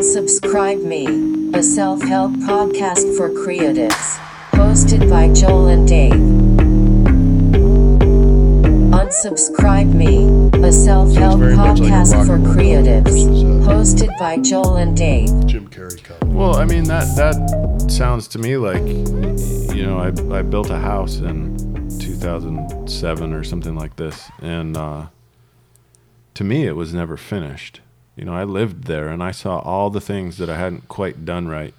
Unsubscribe Me, a self help podcast for creatives. Hosted by Joel and Dave. Unsubscribe Me, a self help very much like podcast for and roll creatives. Hosted by Joel and Dave. Jim Carrey comment. Well, I mean that that sounds to me like you know I I built a house in 2007 or something like this, and uh, to me it was never finished. You know, I lived there and I saw all the things that I hadn't quite done right,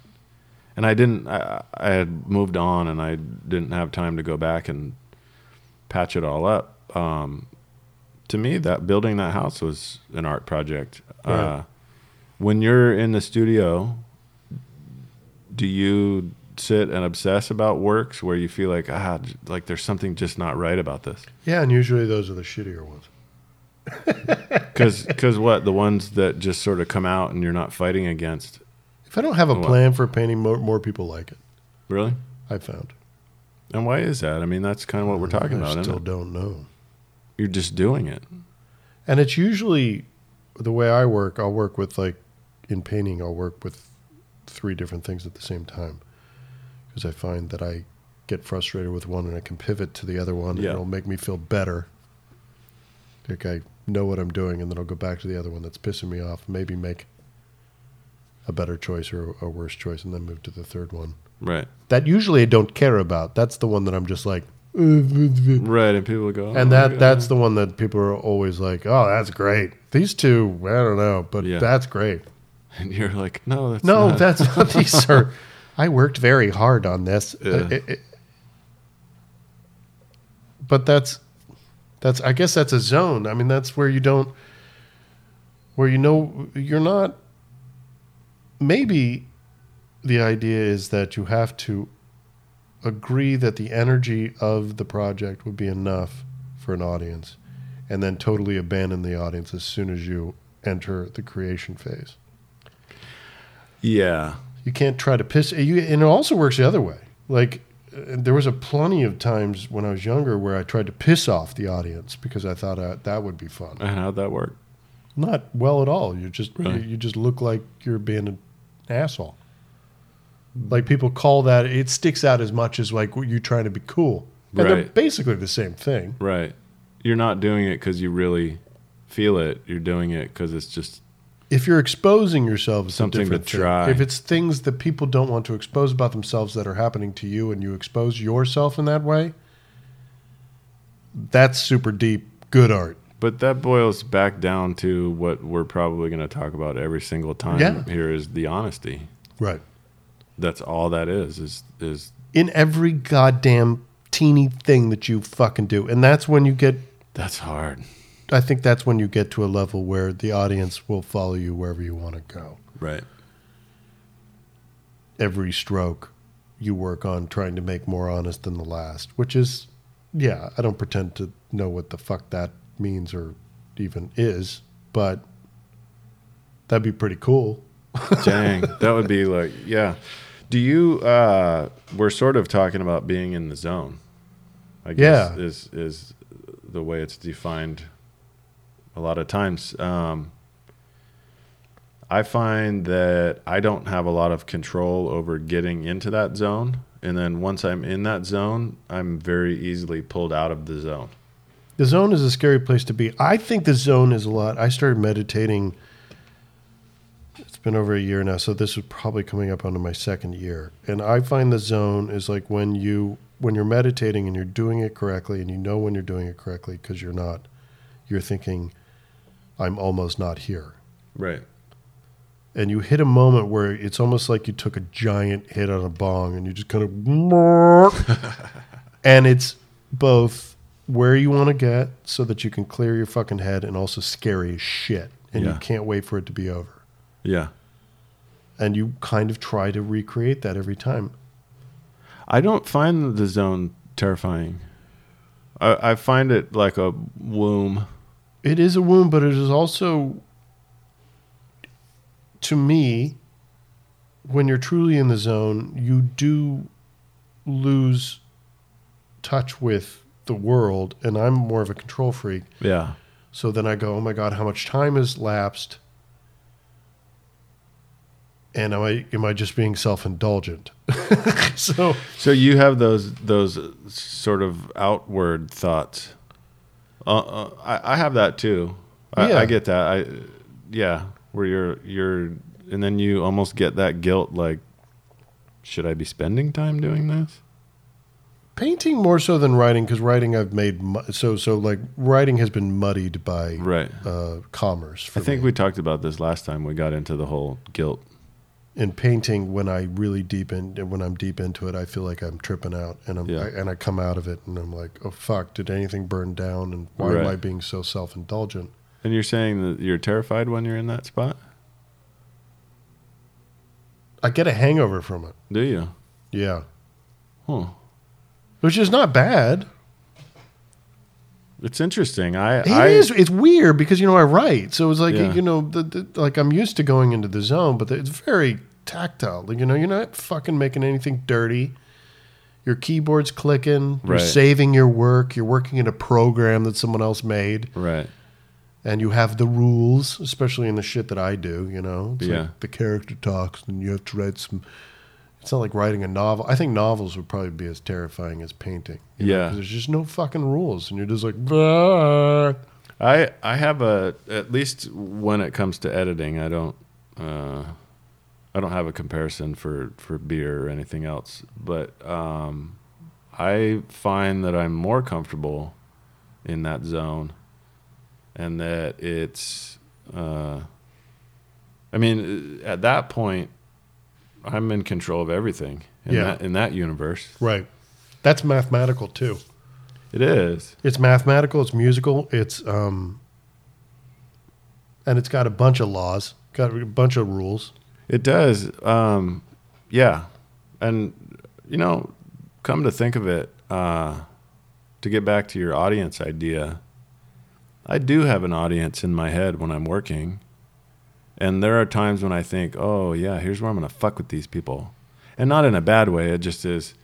and I didn't. I, I had moved on and I didn't have time to go back and patch it all up. Um, to me, that building that house was an art project. Right. Uh, when you're in the studio, do you sit and obsess about works where you feel like ah like there's something just not right about this Yeah, and usually those are the shittier ones. Because because what the ones that just sort of come out and you're not fighting against If I don't have a What? plan for painting, more, more people like it. really I found. and why is that i mean that's kind of what we're talking I about isn't still don't know. you're just doing it And it's usually the way I work. I'll work with like in painting. I'll work with three different things at the same time because I find that I get frustrated with one and I can pivot to the other one. Yeah. And it'll make me feel better. Like I know what I'm doing, and then I'll go back to the other one that's pissing me off. Maybe make a better choice or a worse choice, and then move to the third one. right That usually I don't care about. That's the one that I'm just like. right and people go oh And that that's the one that people are always like, "Oh, that's great." These two, I don't know, but Yeah. that's great. and you're like no that's No, not. that's not these are. I worked very hard on this, Yeah. It- it- but that's that's. I guess that's a zone. I mean, that's where you don't, where you know you're not. Maybe the idea is that you have to agree that the energy of the project would be enough for an audience, and then totally abandon the audience as soon as you enter the creation phase. yeah You can't try to piss. You, and it also works the other way. Like there was a plenty of times when I was younger where I tried to piss off the audience because I thought uh, that would be fun. and how'd that work Not well at all. You just Really? you, you just look like you're being an asshole. Like people call that it sticks out as much as like you trying to be cool. And they're Right. basically the same thing. right you're not doing it because you really feel it you're doing it because it's just If you're exposing yourself, it's Something to different thing. try. If it's things that people don't want to expose about themselves that are happening to you, and you expose yourself in that way, that's super deep, good art. But that boils back down to what we're probably going to talk about every single time Yeah. here is the honesty. Right. That's all that is is is In every goddamn teeny thing that you fucking do, and that's when you get. that's hard. I think that's when you get to a level where the audience will follow you wherever you want to go. Right. every stroke you work on trying to make more honest than the last, which is, yeah, I don't pretend to know what the fuck that means or even is, but that'd be pretty cool. Dang. that would be like yeah. Do you uh we're sort of talking about being in the zone. I guess Yeah. is is the way it's defined a lot of times. Um I find that I don't have a lot of control over getting into that zone. And then once I'm in that zone, I'm very easily pulled out of the zone. The zone is a scary place to be. I think the zone is a lot. I started meditating. It's been over a year now, so this is probably coming up onto my second year. And I find the zone is like when you when you're meditating and you're doing it correctly, and you know when you're doing it correctly because you're not. You're thinking, "I'm almost not here." Right. and you hit a moment where it's almost like you took a giant hit on a bong and you just kind of and it's both where you want to get so that you can clear your fucking head and also scary as shit and you can't wait for it to be over Yeah. and you kind of try to recreate that every time I don't find the zone terrifying. I, I find it like a womb. It is a wound but it is also to me when you're truly in the zone you do lose touch with the world and i'm more of a control freak Yeah. So then I go, oh my God, how much time has lapsed? and am I am I just being self indulgent? so So you have those those sort of outward thoughts. Uh, uh, I, I have that too. I, Yeah. I get that. I yeah, where you're you're, and then you almost get that guilt. Like, should I be spending time doing this? painting more so than writing because writing I've made mu- so so like writing has been muddied by Right. uh, commerce. For I think me. we talked about this last time we got into the whole guilt. In painting when I really deep in when I'm deep into it, I feel like I'm tripping out, and I'm Yeah. I, and I come out of it, and I'm like, oh fuck, did anything burn down, and why am I being so self indulgent? And you're saying that you're terrified when you're in that spot? I get a hangover from it. Do you? Yeah, Huh. which is not bad. It's interesting. I It I is. It's weird because you know I write, so it's like Yeah. you know, the, the, like I'm used to going into the zone, but it's very tactile. Like, you know, you're not fucking making anything dirty. Your keyboard's clicking. You're saving your work. You're working in a program that someone else made, right. and you have the rules, especially in the shit that I do. You know, it's Yeah. like the character talks, and you have to write some. It's not like writing a novel. I think novels would probably be as terrifying as painting. yeah, know, there's just no fucking rules, and you're just like, "Bah." I I have a at least when it comes to editing, I don't uh, I don't have a comparison for for beer or anything else, but um, I find that I'm more comfortable in that zone, and that it's uh, I mean at that point I'm in control of everything in Yeah. that in that universe. right. That's mathematical too. It is. It's mathematical. It's musical. It's um, and it's got a bunch of laws. Got a bunch of rules. It does. Um, yeah. And, you know, come to think of it, uh, to get back to your audience idea, I do have an audience in my head when I'm working. And there are times when I think, oh, yeah, here's where I'm going to fuck with these people. And not in a bad way. It just is,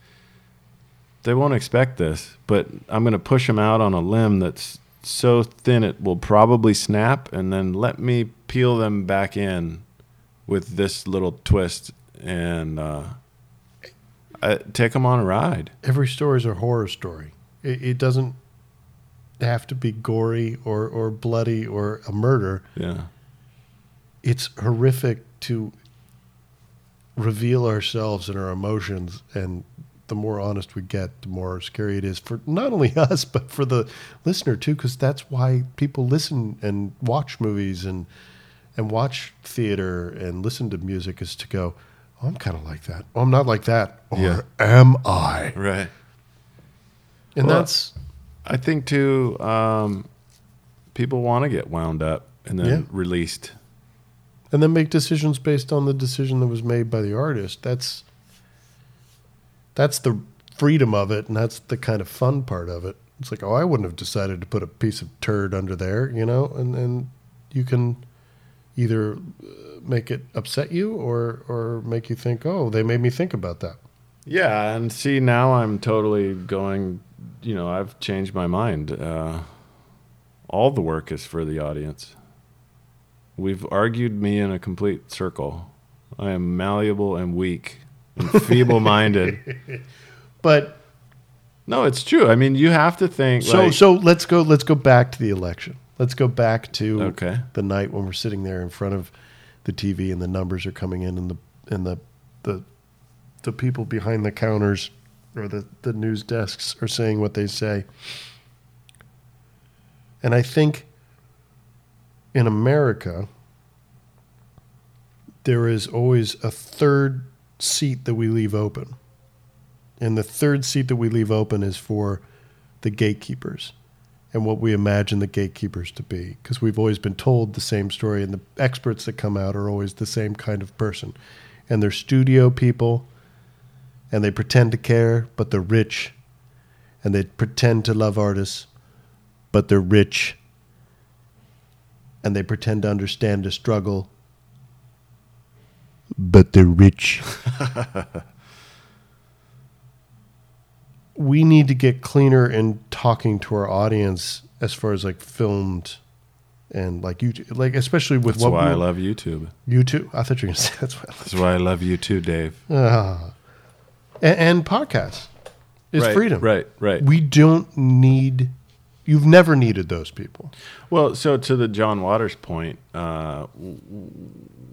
they won't expect this, but I'm going to push them out on a limb that's so thin it will probably snap and then let me peel them back in with this little twist and uh, I, take them on a ride. Every story is a horror story. It, it doesn't have to be gory or or bloody or a murder. Yeah. It's horrific to reveal ourselves and our emotions and the more honest we get, the more scary it is for not only us but for the listener too because that's why people listen and watch movies and and watch theater and listen to music is to go, oh, I'm kind of like that. Oh, I'm not like that. Or Yeah. am I? Right. And Well, that's I think too, um, people want to get wound up and then Yeah. released. And then make decisions based on the decision that was made by the artist. That's that's the freedom of it, and that's the kind of fun part of it. It's like, oh, I wouldn't have decided to put a piece of turd under there, you know, and and you can either uh, make it upset you or or make you think, oh, they made me think about that. Yeah, and see now I'm totally going. You know, I've changed my mind. Uh, all the work is for the audience. We've argued me in a complete circle. I am malleable and weak and feeble-minded. But No, it's true. I mean, you have to think. so like, so let's go let's go back to the election. Let's go back to Okay. the night when we're sitting there in front of the TV and the numbers are coming in and the and the the the people behind the counters or the, the news desks are saying what they say. And I think in America there is always a third seat that we leave open. And the third seat that we leave open is for the gatekeepers and what we imagine the gatekeepers to be. Because we've always been told the same story, and the experts that come out are always the same kind of person. And they're studio people, and they pretend to care, but they're rich. And they pretend to love artists, but they're rich. And they pretend to understand the struggle, but they're rich. we need to get cleaner in talking to our audience as far as like filmed and like YouTube, like especially with That's what why I love YouTube. YouTube. I thought you were gonna say that's why. I love That's why I love you too, Dave. Ah. and, and podcasts is right, freedom. Right, right. We don't need. You've never needed those people. Well, so to the John Waters point, uh,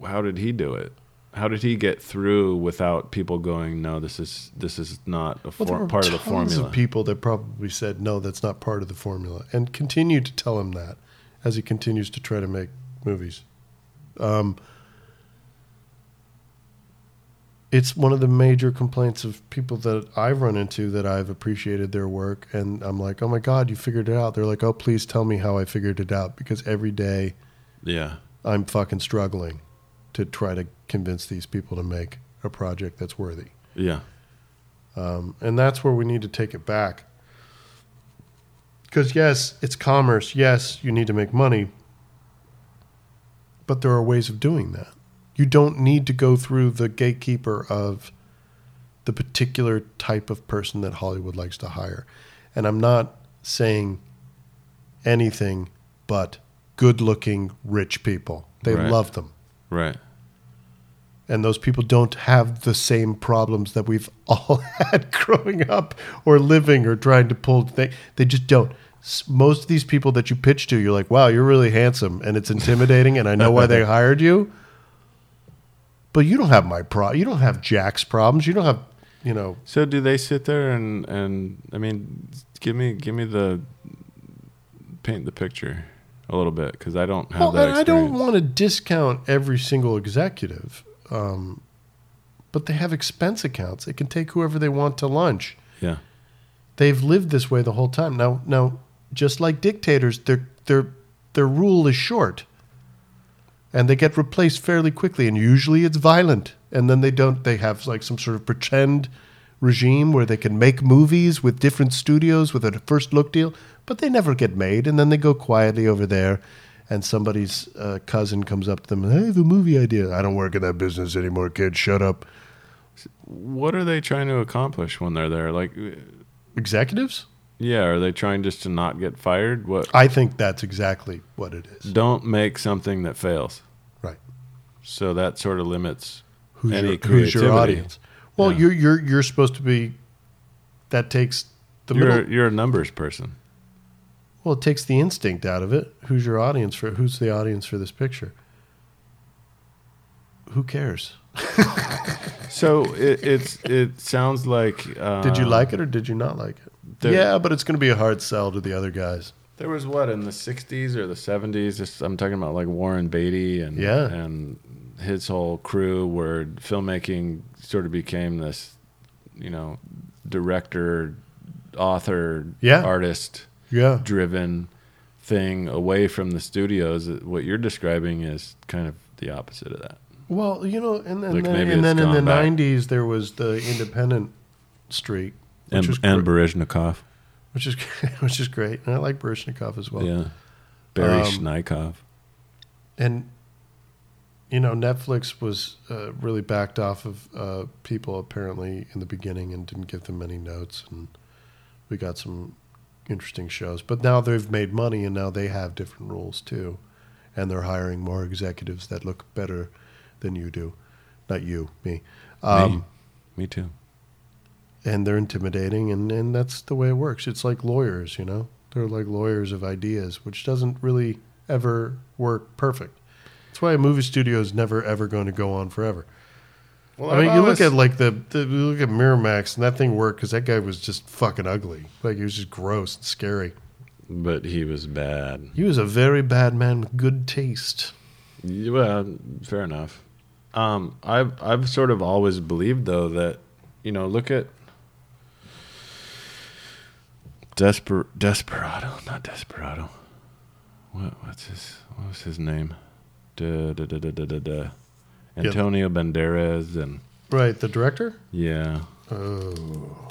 how did he do it? How did he get through without people going, "No, this is this is not a for, were part of the formula"? of people that probably said no, that's not part of the formula, and continue to tell him that as he continues to try to make movies. Um, it's one of the major complaints of people that I've run into that I've appreciated their work, and I'm like, oh my god, you figured it out. They're like, oh please tell me how I figured it out because every day yeah, I'm fucking struggling to try to convince these people to make a project that's worthy. yeah, Um, and that's where we need to take it back. Because, yes, it's commerce. Yes, you need to make money. But there are ways of doing that. You don't need to go through the gatekeeper of the particular type of person that Hollywood likes to hire. And I'm not saying anything but good looking, rich people. They Right. love them right. and those people don't have the same problems that we've all had growing up or living or trying to pull they, they just don't most of these people that you pitch to you're like wow you're really handsome and it's intimidating and i know why they hired you but you don't have my pro you don't have jack's problems. You don't have you know. So do they sit there and and I mean, give me give me the paint the picture a little bit because I don't have well, that and i don't want to discount every single executive um, but they have expense accounts. They can take whoever they want to lunch. Yeah, they've lived this way the whole time. Now, now, just like dictators, their their their rule is short, and they get replaced fairly quickly. And usually, it's violent. And then they don't. They have like some sort of pretend regime where they can make movies with different studios with a first look deal, but they never get made. And then they go quietly over there. And somebody's uh, cousin comes up to them, and I have a movie idea. I don't work in that business anymore, kid. Shut up. what are they trying to accomplish when they're there? Like, Executives? Yeah, are they trying just to not get fired? What? I think that's exactly what it is. Don't make something that fails. Right. So that sort of limits who's, any your, who's your audience. Well, Yeah. you're you're you're supposed to be. That takes the you're middle. you're a numbers person. Well, it takes the instinct out of it. Who's your audience for? Who's the audience for this picture? Who cares? So it, it's it sounds like. Uh, Did you like it or did you not like it? There- yeah, but it's going to be a hard sell to the other guys. There was what in the '60s or the '70s. Just, I'm talking about like Warren Beatty and Yeah. and his whole crew, where filmmaking sort of became this, you know, director, author, Yeah. artist Yeah, driven thing away from the studios. What you're describing is kind of the opposite of that. Well, you know, and then, Like, then- maybe and then in the back. '90s there was the independent streak, which And and gr- which is which is great, and I like Baryshnikov as well. yeah, Barry Um, Schneikov. and you know netflix was uh, really backed off of uh, people apparently in the beginning and didn't give them any notes and we got some interesting shows but now they've made money and now they have different rules too and they're hiring more executives that look better than you do not you me um, Me. Me too. And they're intimidating and, and that's the way it works. It's like lawyers you know? They're like lawyers of ideas which doesn't really ever work perfect. That's why a movie studio is never ever going to go on forever. Well, i mean you look at like the, the you look at miramax and that thing worked because that guy was just fucking ugly. Like he was just gross and scary. But he was bad. he was a very bad man with good taste. Yeah, Well, fair enough. Um, I've I've sort of always believed though that you know look at Desper Desperado, not Desperado. What what's his what was his name? Da, da, da, da, da, da. Antonio Banderas and right the director yeah. Oh.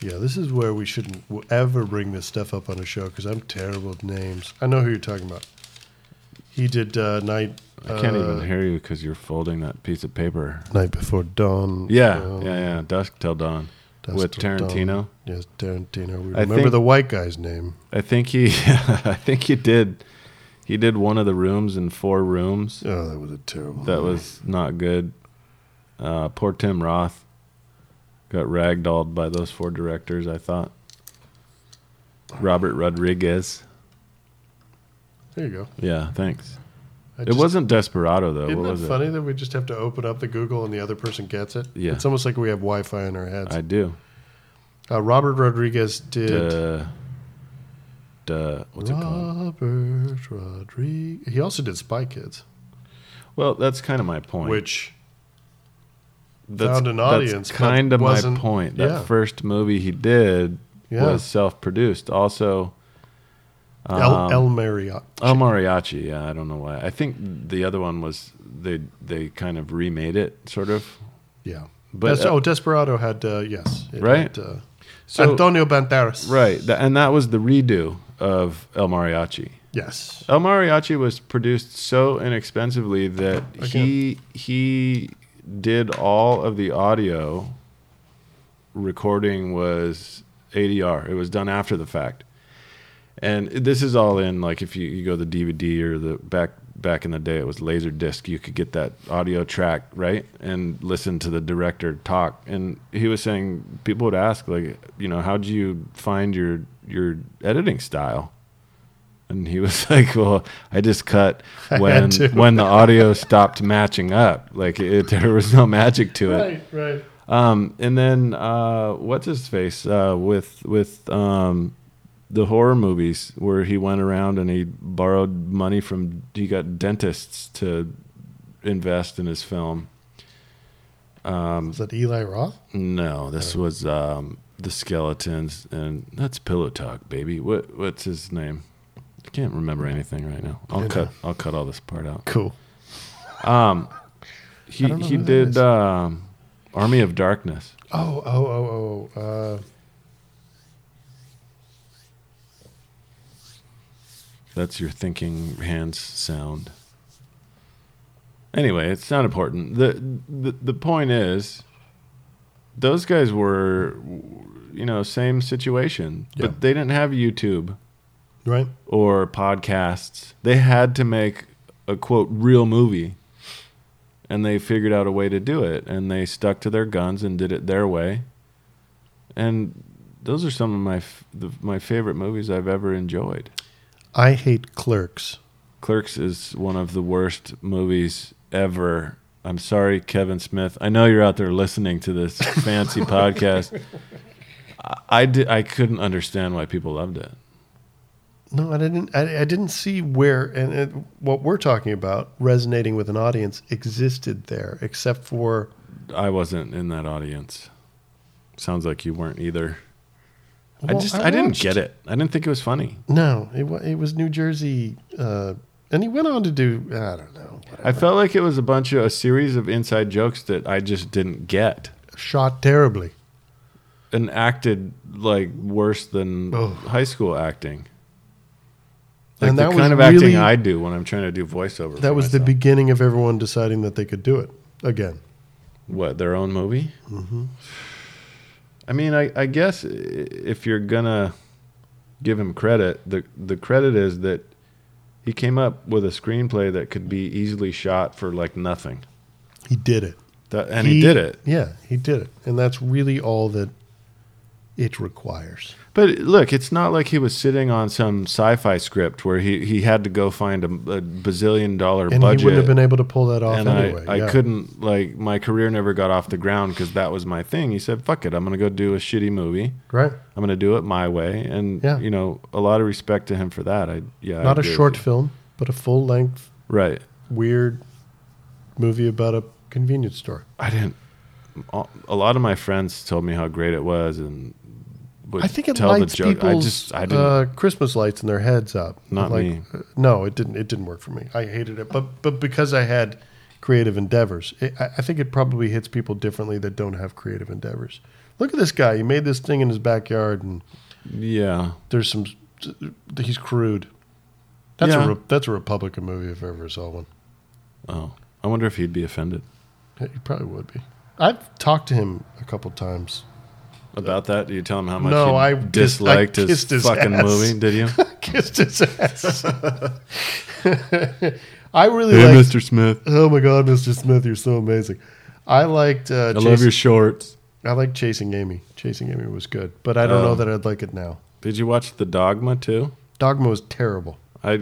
Yeah, this is where we shouldn't w- ever bring this stuff up on a show because I'm terrible with names. I know who you're talking about. He did uh, night. I can't uh, even hear you because you're folding that piece of paper. Night before dawn. Yeah, uh, yeah, yeah. Dusk till dawn. With Tarantino. Yes, Tarantino. We I remember think- the white guy's name. I think he, I think he did, he did one of the rooms in four rooms. Oh, that was a terrible. That movie. was not good. Uh, poor Tim Roth got ragdolled by those four directors. I thought. Robert Rodriguez. There you go. Yeah, thanks. I It just- wasn't Desperado though. Isn't what it funny that we just have to open up the Google and the other person gets it? Yeah. It's almost like we have Wi-Fi in our heads. I do. uh, Robert Rodriguez did. Duh. Duh. What's it called? Robert Rodriguez. He also did Spy Kids, Well, that's kind of my point. which that's, found an audience, That's kind of my point. That yeah. first movie he did yeah, was self-produced. Also, um, El Mariachi. El Mariachi. Yeah, I don't know why. I think the other one was they they kind of remade it, sort of. yeah. But Des- uh, oh, Desperado had uh, yes, it Right? had, uh, so Antonio Banderas. right, tha- and that was the redo of El Mariachi. Yes. El Mariachi was produced so inexpensively that he he did all of the audio recording was ADR. It was done after the fact. And this is all in like if you, you go the DVD or the back back in the day it was laser disc you could get that audio track right and listen to the director talk and he was saying people would ask like you know how do you find your your editing style and he was like, "Well, I just cut when when the audio stopped matching up. Like it, there was no magic to it." Right, right. Um, and then uh, what's his face uh, with with um, the horror movies where he went around and he borrowed money from he got dentists to invest in his film. Um, Was that Eli Roth? no, this was um, the skeletons, and that's Pillow Talk, baby. What what's his name? I can't remember anything right now. I'll cut. I'll cut all this part out. Cool. Um, he I don't know he who that is. did um, Army of Darkness. Oh, oh, oh, oh. Uh, That's your thinking hands sound. Anyway, it's not important. the the The point is, those guys were, you know, same situation, Yeah. but they didn't have YouTube. right. or podcasts. They had to make a quote real movie, and they figured out a way to do it, and they stuck to their guns and did it their way. And those are some of my f- the, my favorite movies I've ever enjoyed. I hate Clerks. Clerks is one of the worst movies ever. I'm sorry, Kevin Smith. I know you're out there listening to this fancy podcast. I, I, di- I couldn't understand why people loved it. No, I didn't. I, I didn't see where and it, what we're talking about resonating with an audience existed there, except for I wasn't in that audience. Sounds like you weren't either. I just I, didn't get it. I didn't think it was funny. No, it, it was New Jersey, uh, and he went on to do I don't know, whatever. I felt like it was a bunch of a series of inside jokes that I just didn't get shot terribly. and acted like worse than Oh. high school acting. Like And the kind of really- acting I do when I'm trying to do voiceover. That was the beginning of everyone deciding that they could do it again. what their own movie. Mm-hmm. I mean, I, I guess if you're gonna give him credit, the the credit is that he came up with a screenplay that could be easily shot for like nothing. He did it, That, and he, did it. Yeah, he did it, and that's really all that it requires. But look, it's not like he was sitting on some sci-fi script where he, he had to go find a, a bazillion dollar And budget. he wouldn't have been able to pull that off and anyway. I, I couldn't like my career never got off the ground because that was my thing. He said, "Fuck it, I'm gonna go do a shitty movie. Right? I'm gonna do it my way." And Yeah. you know, a lot of respect to him for that. I yeah, Not a short film, but a full length, right? weird movie about a convenience store. I didn't. A lot of my friends told me how great it was, and would I think it tell lights the joke. I people's just I didn't. uh, Christmas lights in their heads up. Not like, me. uh, no, it didn't. It didn't work for me. I hated it, but but because I had creative endeavors, it, I I think it probably hits people differently that don't have creative endeavors. Look at this guy. He made this thing in his backyard, and yeah, there's some. He's crude. That's Yeah. a Re- that's a Republican movie if I ever saw one. Oh, I wonder if he'd be offended. He probably would be. I've talked to him a couple times about that? Did you tell him how much No, you I kissed- disliked I his, kissed his fucking ass. movie? Did you? kissed his ass. I really hey, liked. Mr. Smith, Oh my God, Mr. Smith, you're so amazing. I liked. Uh, I Chas- love your shorts. I liked Chasing Amy. Chasing Amy was good, but I don't know Oh. that I'd like it now. Did you watch The Dogma too? Dogma was terrible. I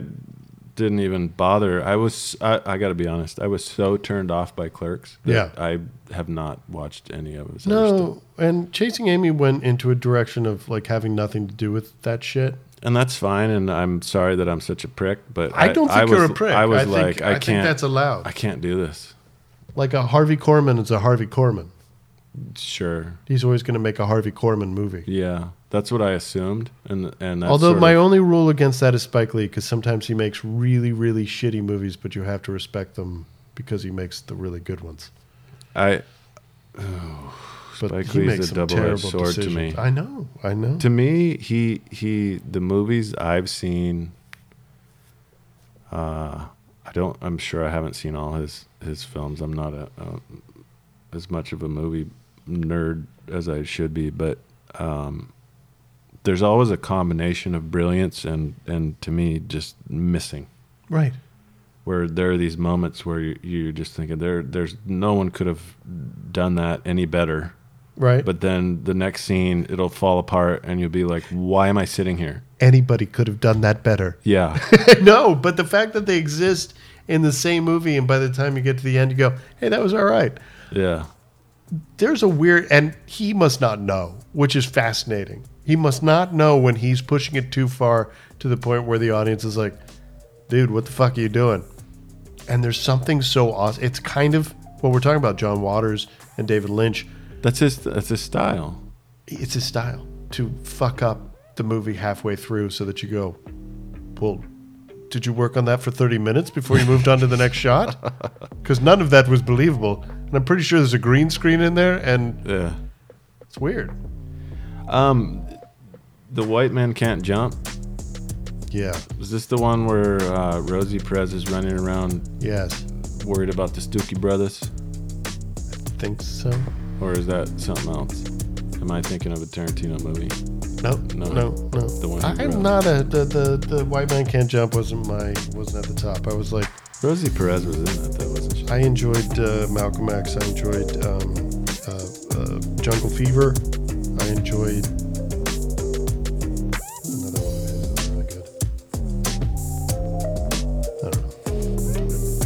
didn't even bother. I was. I, I got to be honest. I was so turned off by Clerks. That Yeah. I have not watched any of stuff. No, and Chasing Amy went into a direction of like having nothing to do with that shit. and that's fine. And I'm sorry that I'm such a prick. But I don't think was, you're a prick. I was think, like, I, I can't. think that's allowed. I can't do this. like a Harvey Korman is a Harvey Korman. Sure. He's always going to make a Harvey Korman movie. Yeah, that's what I assumed. And and that's Although my of- only rule against that is Spike Lee, because sometimes he makes really, really shitty movies, but you have to respect them because he makes the really good ones. I But Spike he Lee's makes a double-edged sword to me. I know, I know. to me he he the movies I've seen. Uh, I don't. I'm sure I haven't seen all his his films. I'm not a, a as much of a movie nerd as I should be, but um, there's always a combination of brilliance and and to me just missing. right. Where there are these moments where you, you're just thinking there there's no one could have done that any better. Right. But then the next scene it'll fall apart and you'll be like, why am I sitting here? Anybody could have done that better. Yeah. no, but the fact that they exist in the same movie, and by the time you get to the end, you go, "Hey, that was all right." Yeah. There's a weird, and he must not know, which is fascinating. He must not know when he's pushing it too far to the point where the audience is like, "Dude, what the fuck are you doing?" And there's something so awesome. It's kind of what we're talking about, John Waters and David Lynch. That's his that's his style. It's his style to fuck up the movie halfway through so that you go, well, did you work on that for 30 minutes before you moved on to the next shot? Because none of that was believable. And I'm pretty sure there's a green screen in there, and Yeah. it's weird. Um The White Man Can't Jump. Yeah. Is this the one where uh, Rosie Perez is running around Yes. worried about the Stucci Brothers? I think so. Or is that something else? Am I thinking of a Tarantino movie? No, No. no, no. The one. I'm not a the, the the white man can't jump wasn't my wasn't at the top. I was like Rosie Perez was in that though, wasn't she? I enjoyed uh, Malcolm X. I enjoyed um, uh, uh, Jungle Fever. I enjoyed another one of his that was really good. I don't know.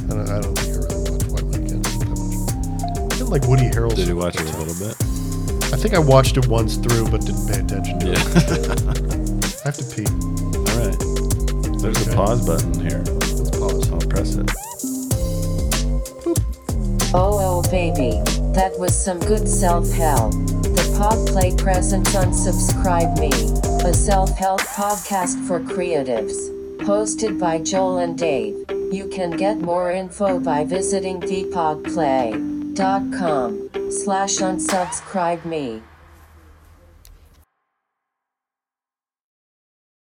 I don't, I don't think I really watched White Man Can't that much. I didn't like Woody Harrelson. Did you watch it a little bit? I think I watched it once through, but didn't pay attention to Yeah. it. I have to pee. All right. There's Okay. a pause button here. Oh oh baby, that was some good self-help. The Pod Play presents Unsubscribe Me, a self-help podcast for creatives. Hosted by Joel and Dave. You can get more info by visiting thepodplay.com slash unsubscribe me.